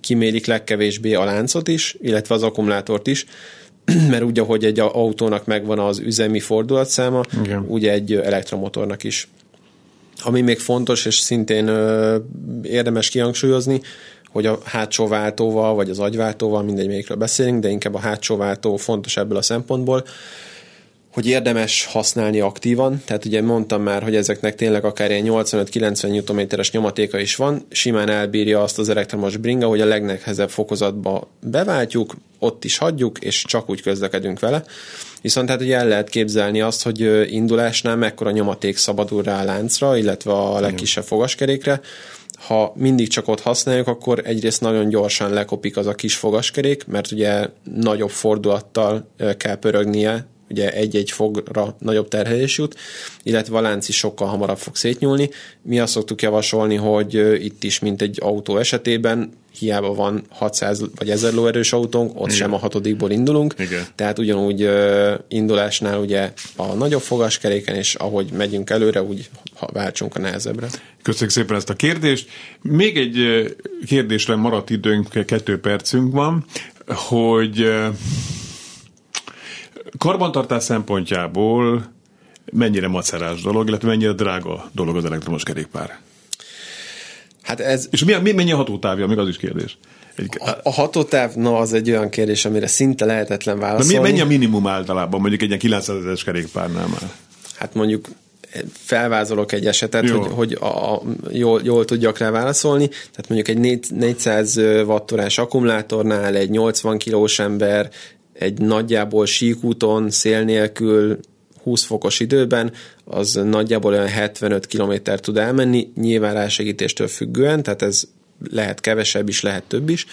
kimélik legkevésbé a láncot is, illetve az akkumulátort is, mert úgy, ahogy egy autónak megvan az üzemi fordulatszáma, Igen. ugye egy elektromotornak is. Ami még fontos, és szintén ö, érdemes kihangsúlyozni, hogy a hátsó váltóval, vagy az agyváltóval, mindegy melyikről beszélünk, de inkább a hátsó váltó fontos ebből a szempontból, hogy érdemes használni aktívan, tehát ugye mondtam már, hogy ezeknek tényleg akár ilyen 85-90 Nm-es nyomatéka is van, simán elbírja azt az elektromos bringa, hogy a legnehezebb fokozatba beváltjuk, ott is hagyjuk, és csak úgy közlekedünk vele. Viszont hát ugye el lehet képzelni azt, hogy indulásnál mekkora nyomaték szabadul rá a láncra, illetve a legkisebb fogaskerékre, ha mindig csak ott használjuk, akkor egyrészt nagyon gyorsan lekopik az a kis fogaskerék, mert ugye nagyobb fordulattal kell pörögnie ugye egy-egy fogra nagyobb terhelés jut, illetve a lánc is sokkal hamarabb fog szétnyúlni. Mi azt szoktuk javasolni, hogy itt is, mint egy autó esetében, hiába van 600 vagy 1000 lóerős autónk, ott Igen. sem a hatodikból indulunk. Igen. Tehát ugyanúgy indulásnál ugye a nagyobb fogaskeréken, és ahogy megyünk előre, úgy váltsunk a nehezebbre. Köszönjük szépen ezt a kérdést. Még egy kérdésre maradt időnk, kettő percünk van, hogy karbantartás szempontjából mennyire macerás dolog, illetve mennyire drága dolog az elektromos kerékpár? Hát ez... És mi, mi, mennyi a hatótávja, még az is kérdés. Egy... A, a hatótáv, na az egy olyan kérdés, amire szinte lehetetlen válaszolni. De mennyi a minimum általában, mondjuk egy ilyen 900 ezeres kerékpárnál már? Hát mondjuk felvázolok egy esetet, Jó. hogy, hogy a, a, jól, jól tudjak rá válaszolni. Tehát mondjuk egy 400 wattórás akkumulátornál egy 80 kilós ember egy nagyjából síkúton, szél nélkül, 20 fokos időben, az nagyjából olyan 75 km tud elmenni, nyilván rásegítéstől függően, tehát ez lehet kevesebb is, lehet több is.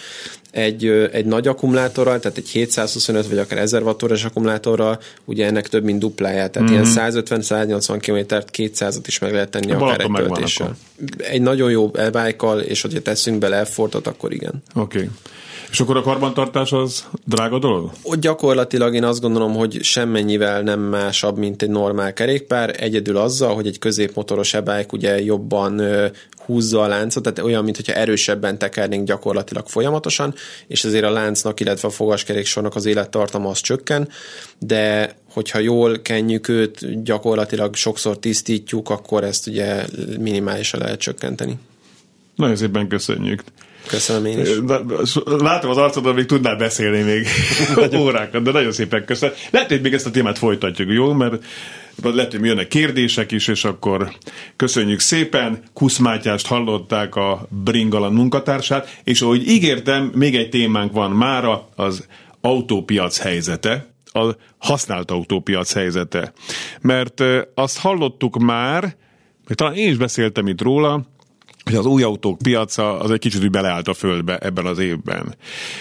Egy, egy nagy akkumulátorral, tehát egy 725 vagy akár 1000 wattóras akkumulátorral, ugye ennek több mint dupláját, tehát mm-hmm. ilyen 150-180 km-t, 200-at is meg lehet tenni a akár egy töltéssel. Egy nagyon jó elbájkal, és hogyha teszünk bele effortot, akkor igen. Oké. Okay. És akkor a karbantartás az drága dolog? Ott gyakorlatilag én azt gondolom, hogy semmennyivel nem másabb, mint egy normál kerékpár, egyedül azzal, hogy egy középmotoros ebájk ugye jobban húzza a láncot, tehát olyan, mintha erősebben tekernénk gyakorlatilag folyamatosan, és ezért a láncnak, illetve a fogaskeréksornak az élettartama az csökken, de hogyha jól kenjük őt, gyakorlatilag sokszor tisztítjuk, akkor ezt ugye minimálisan lehet csökkenteni. Nagyon szépen köszönjük. Köszönöm én is. Látom az arcodon, még tudnál beszélni még órákat, de nagyon szépen köszönöm. Lehet, hogy még ezt a témát folytatjuk, jó? Mert lehet, hogy jönnek kérdések is, és akkor köszönjük szépen. Kusz Mátyást hallották a Bringalan munkatársát, és ahogy ígértem, még egy témánk van mára, az autópiac helyzete, a használt autópiac helyzete. Mert azt hallottuk már, talán én is beszéltem itt róla, hogy az új autók piaca az egy kicsit úgy beleállt a földbe ebben az évben.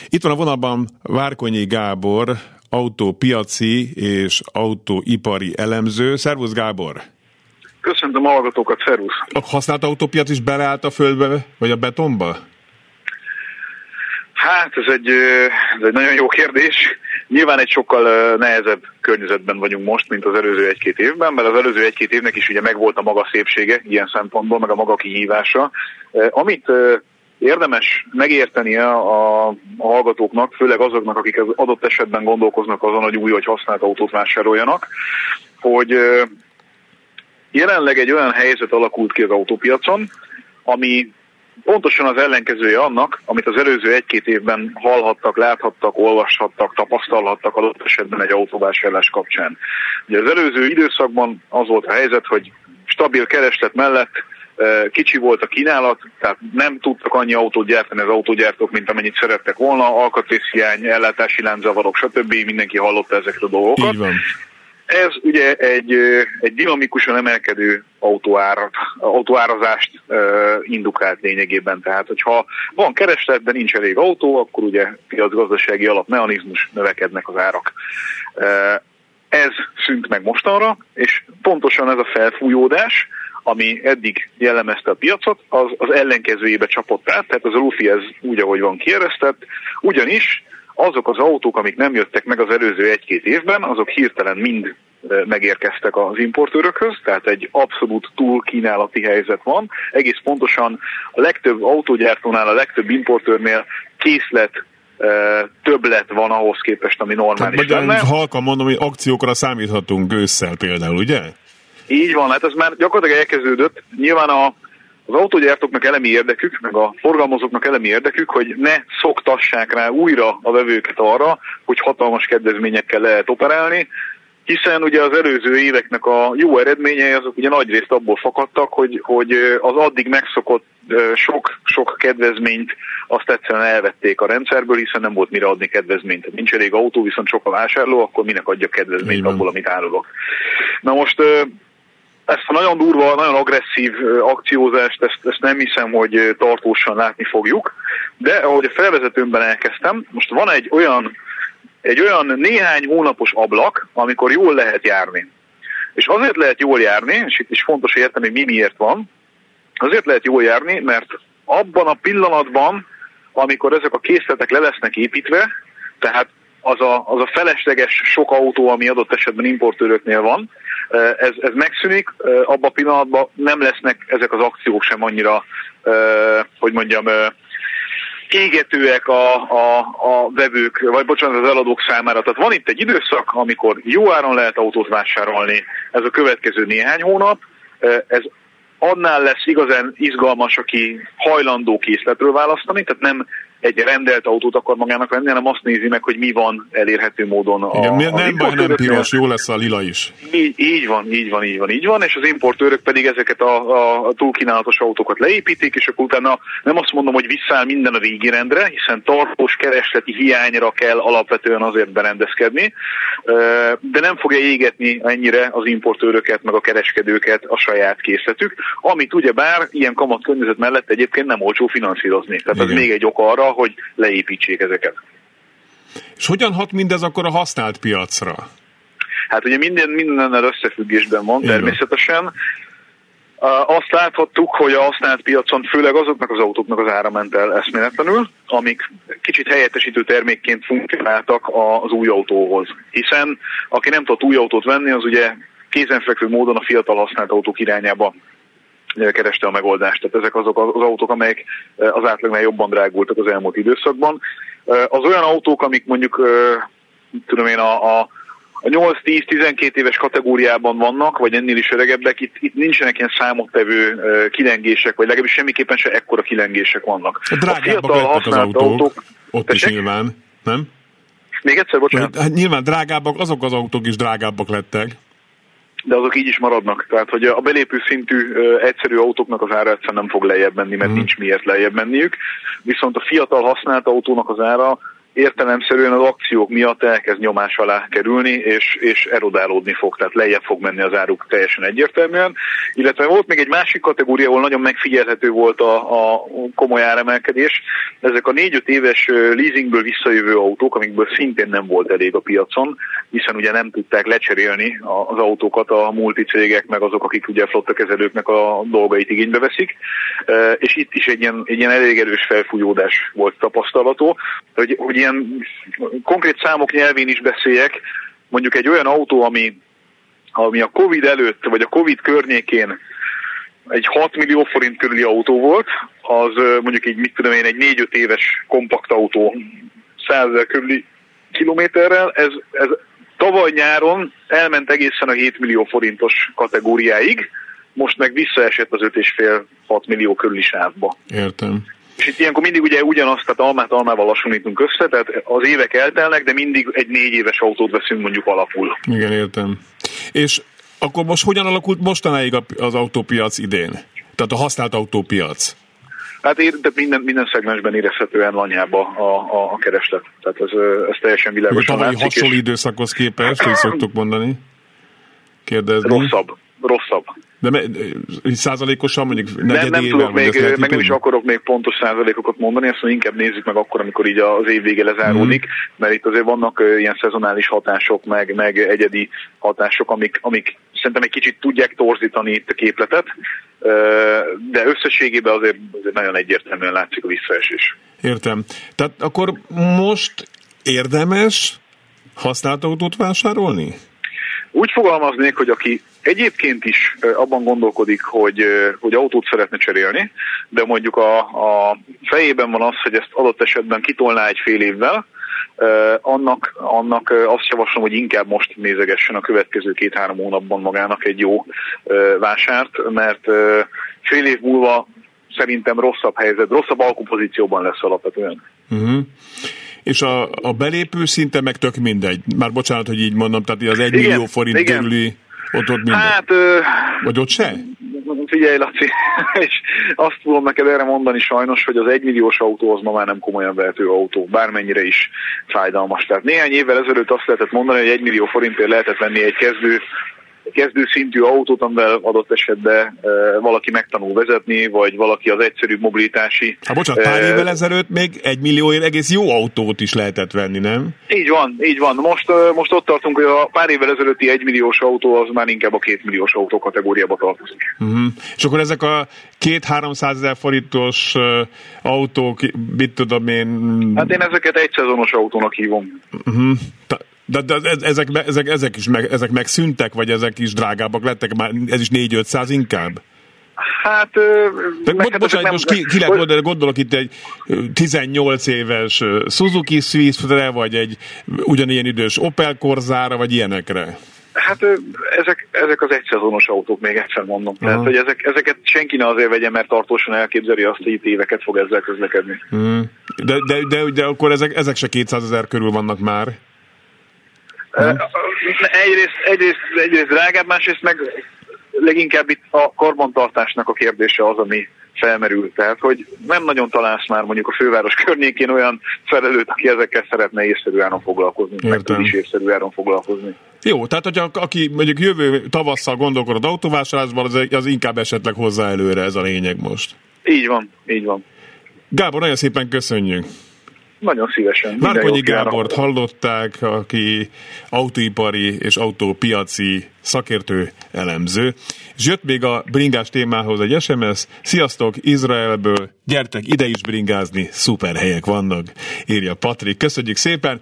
Itt van a vonalban Várkonyi Gábor, autópiaci és autóipari elemző. Szervusz Gábor! Köszöntöm a hallgatókat, szervusz! A használt autópiac is beleállt a földbe, vagy a betonba? Hát ez egy, ez egy nagyon jó kérdés. Nyilván egy sokkal nehezebb környezetben vagyunk most, mint az előző egy-két évben, mert az előző egy-két évnek is ugye megvolt a maga szépsége ilyen szempontból, meg a maga kihívása. Amit érdemes megértenie a, a hallgatóknak, főleg azoknak, akik az adott esetben gondolkoznak azon, hogy új vagy használt autót vásároljanak, hogy jelenleg egy olyan helyzet alakult ki az autópiacon, ami pontosan az ellenkezője annak, amit az előző egy-két évben hallhattak, láthattak, olvashattak, tapasztalhattak adott esetben egy autóvásárlás kapcsán. Ugye az előző időszakban az volt a helyzet, hogy stabil kereslet mellett kicsi volt a kínálat, tehát nem tudtak annyi autót gyártani az autógyártók, mint amennyit szerettek volna, alkatrészhiány, ellátási lánzavarok, stb. Mindenki hallotta ezeket a dolgokat. Ez ugye egy, egy dinamikusan emelkedő autóárat, autóárazást uh, indukált lényegében. Tehát, hogyha van kereslet, de nincs elég autó, akkor ugye piacgazdasági alapmechanizmus növekednek az árak. Ez szűnt meg mostanra, és pontosan ez a felfújódás, ami eddig jellemezte a piacot, az, az ellenkezőjébe csapott át, tehát az a Luffy ez úgy, ahogy van kieresztett, ugyanis azok az autók, amik nem jöttek meg az előző egy-két évben, azok hirtelen mind megérkeztek az importőrökhöz, tehát egy abszolút túl kínálati helyzet van. Egész pontosan a legtöbb autógyártónál, a legtöbb importőrnél készlet többlet van ahhoz képest, ami normális Tehát, lenne. Halkan mondom, hogy akciókra számíthatunk ősszel például, ugye? Így van, hát ez már gyakorlatilag elkezdődött. Nyilván a, az autógyártóknak elemi érdekük, meg a forgalmazóknak elemi érdekük, hogy ne szoktassák rá újra a vevőket arra, hogy hatalmas kedvezményekkel lehet operálni, hiszen ugye az előző éveknek a jó eredményei azok ugye nagy részt abból fakadtak, hogy, hogy az addig megszokott sok, sok kedvezményt azt egyszerűen elvették a rendszerből, hiszen nem volt mire adni kedvezményt. Nincs elég autó, viszont sok a vásárló, akkor minek adja kedvezményt Igen. abból, amit árulok. Na most ezt a nagyon durva, nagyon agresszív akciózást, ezt, ezt nem hiszem, hogy tartósan látni fogjuk, de ahogy a felvezetőmben elkezdtem, most van egy olyan, egy olyan néhány hónapos ablak, amikor jól lehet járni. És azért lehet jól járni, és itt is fontos érteni, mi miért van, azért lehet jól járni, mert abban a pillanatban, amikor ezek a készletek le lesznek építve, tehát az a, az a felesleges sok autó, ami adott esetben importőröknél van, ez, ez megszűnik, abban a pillanatban nem lesznek ezek az akciók sem annyira, hogy mondjam, égetőek a, a, a vevők, vagy bocsánat, az eladók számára. Tehát van itt egy időszak, amikor jó áron lehet autót vásárolni, ez a következő néhány hónap, ez annál lesz igazán izgalmas, aki hajlandó készletről választani, tehát nem egy rendelt autót akar magának venni, hanem azt nézi meg, hogy mi van elérhető módon. A, Igen, a nem baj, nem piros, jó lesz a lila is. Így, így van, így van, így van, így van, és az importőrök pedig ezeket a, a, a túlkínálatos autókat leépítik, és akkor utána nem azt mondom, hogy visszáll minden a régi rendre, hiszen tartós keresleti hiányra kell alapvetően azért berendezkedni, de nem fogja égetni ennyire az importőröket, meg a kereskedőket a saját készletük, amit ugye bár ilyen kamat környezet mellett egyébként nem olcsó finanszírozni. Tehát Igen. az még egy ok arra, hogy leépítsék ezeket. És hogyan hat mindez akkor a használt piacra? Hát ugye minden mindennel összefüggésben van Igen. természetesen. Azt láthattuk, hogy a használt piacon főleg azoknak az autóknak az ára ment el eszméletlenül, amik kicsit helyettesítő termékként funkcionáltak az új autóhoz. Hiszen aki nem tudott új autót venni, az ugye kézenfekvő módon a fiatal használt autók irányába kereste a megoldást. Tehát ezek azok az autók, amelyek az átlagnál jobban drágultak az elmúlt időszakban. Az olyan autók, amik mondjuk, tudom én, a, a a 8-10-12 éves kategóriában vannak, vagy ennél is öregebbek, itt, itt nincsenek ilyen számottevő kilengések, vagy legalábbis semmiképpen se ekkora kilengések vannak. A drágábbak a lettek az autók, autók ott tessék? is nyilván, nem? Még egyszer, bocsánat. Hát nyilván drágábbak, azok az autók is drágábbak lettek de azok így is maradnak. Tehát, hogy a belépő szintű egyszerű autóknak az ára egyszerűen nem fog lejjebb menni, mert mm. nincs miért lejjebb menniük. Viszont a fiatal használt autónak az ára értelemszerűen az akciók miatt elkezd nyomás alá kerülni, és, és erodálódni fog, tehát lejjebb fog menni az áruk teljesen egyértelműen. Illetve volt még egy másik kategória, ahol nagyon megfigyelhető volt a, a komoly áremelkedés. Ezek a 4-5 éves leasingből visszajövő autók, amikből szintén nem volt elég a piacon, hiszen ugye nem tudták lecserélni az autókat a multicégek, meg azok, akik ugye flottakezelőknek a dolgait igénybe veszik. És itt is egy ilyen, egy ilyen elég erős felfújódás volt tapasztalató, hogy, hogy ilyen konkrét számok nyelvén is beszéljek, mondjuk egy olyan autó, ami, ami a Covid előtt, vagy a Covid környékén egy 6 millió forint körüli autó volt, az mondjuk így, mit tudom én, egy 4-5 éves kompakt autó 100 körüli kilométerrel, ez, ez tavaly nyáron elment egészen a 7 millió forintos kategóriáig, most meg visszaesett az 5,5-6 millió körüli sávba. Értem. És itt ilyenkor mindig ugye ugyanazt, tehát almát almával hasonlítunk össze, tehát az évek eltelnek, de mindig egy négy éves autót veszünk mondjuk alapul. Igen, értem. És akkor most hogyan alakult mostanáig az autópiac idén? Tehát a használt autópiac? Hát ér, de minden, minden szegmensben érezhetően lanyába a, a, a kereslet. Tehát ez, ez teljesen világosan A tavalyi hasonló és... időszakhoz képest, hogy szoktuk mondani? Kérdezni. Rosszabb. Rosszabb. De me, százalékosan mondjuk nem, nem tudok még, meg nem is akarok még pontos százalékokat mondani, ezt inkább nézzük meg akkor, amikor így az év vége lezáródik, mm. mert itt azért vannak ilyen szezonális hatások, meg, meg egyedi hatások, amik, amik szerintem egy kicsit tudják torzítani itt a képletet, de összességében azért, azért nagyon egyértelműen látszik a visszaesés. Értem. Tehát akkor most érdemes használt autót vásárolni? Úgy fogalmaznék, hogy aki egyébként is abban gondolkodik, hogy, hogy autót szeretne cserélni, de mondjuk a, a fejében van az, hogy ezt adott esetben kitolná egy fél évvel, annak, annak azt javaslom, hogy inkább most nézegessen a következő két-három hónapban magának egy jó vásárt, mert fél év múlva szerintem rosszabb helyzet, rosszabb alkupozícióban lesz alapvetően. Uh-huh. És a, a belépő szinte meg tök mindegy. Már bocsánat, hogy így mondom, tehát az egy igen, millió forint igen. körüli ott, ott minden. Hát, Vagy ott se? Figyelj, Laci, és azt tudom neked erre mondani sajnos, hogy az egymilliós autó az ma már nem komolyan vehető autó, bármennyire is fájdalmas. Tehát néhány évvel ezelőtt azt lehetett mondani, hogy egy millió forintért lehetett venni egy kezdő kezdőszintű autót, amivel adott esetben valaki megtanul vezetni, vagy valaki az egyszerű mobilitási... Hát bocsánat, pár évvel ezelőtt még egy millióért egész jó autót is lehetett venni, nem? Így van, így van. Most, most ott tartunk, hogy a pár évvel ezelőtti egymilliós autó az már inkább a kétmilliós autó kategóriába tartozik. Uh-huh. És akkor ezek a két-háromszázezer forintos autók, mit tudom én... Hát én ezeket egy szezonos autónak hívom. Uh-huh. De, de ezek, ezek, ezek, is meg, ezek megszűntek, vagy ezek is drágábbak lettek? Már ez is 4-500 inkább? Hát... De, bo- hát bocsánat, nem... most ki, ki lehet gondolok itt egy 18 éves Suzuki Swift-re, vagy egy ugyanilyen idős Opel Corzára, vagy ilyenekre? Hát ezek, ezek az egyszezonos autók, még egyszer mondom. Uh-huh. Tehát, hogy ezek, ezeket senki ne azért vegye, mert tartósan elképzeli azt, hogy itt éveket fog ezzel közlekedni. Uh-huh. De, de, de, de akkor ezek, ezek se 200 ezer körül vannak már. Egyrészt, egyrészt, egyrészt drágább, másrészt meg leginkább itt a karbantartásnak a kérdése az, ami felmerül. Tehát, hogy nem nagyon találsz már mondjuk a főváros környékén olyan felelőt, aki ezekkel szeretne észszerű áron foglalkozni, Értem. meg tud is észszerű áron foglalkozni. Jó, tehát hogyha aki mondjuk jövő tavasszal gondolkod autóvásárlásban, az, az inkább esetleg hozzá előre, ez a lényeg most. Így van, így van. Gábor, nagyon szépen köszönjük. Nagyon szívesen. Márkonyi Gábort hallották, aki autóipari és autópiaci szakértő elemző. És jött még a bringás témához egy SMS. Sziasztok, Izraelből, gyertek ide is bringázni, szuper helyek vannak, írja Patrik. Köszönjük szépen!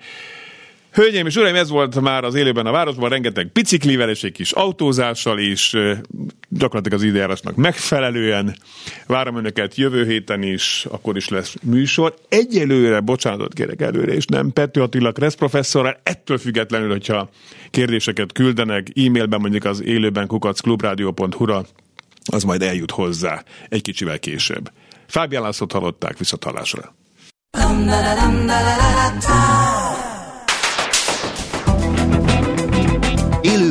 Hölgyeim és uraim, ez volt már az élőben a városban, rengeteg biciklivel és egy kis autózással is, gyakorlatilag az időjárásnak megfelelően. Várom önöket jövő héten is, akkor is lesz műsor. Egyelőre, bocsánatot kérek előre, és nem Pető Attila Kressz professzorral, ettől függetlenül, hogyha kérdéseket küldenek, e-mailben mondjuk az élőben kukacklubrádió.hu-ra, az majd eljut hozzá egy kicsivel később. Fábián Lászlót hallották, viszont hallásra.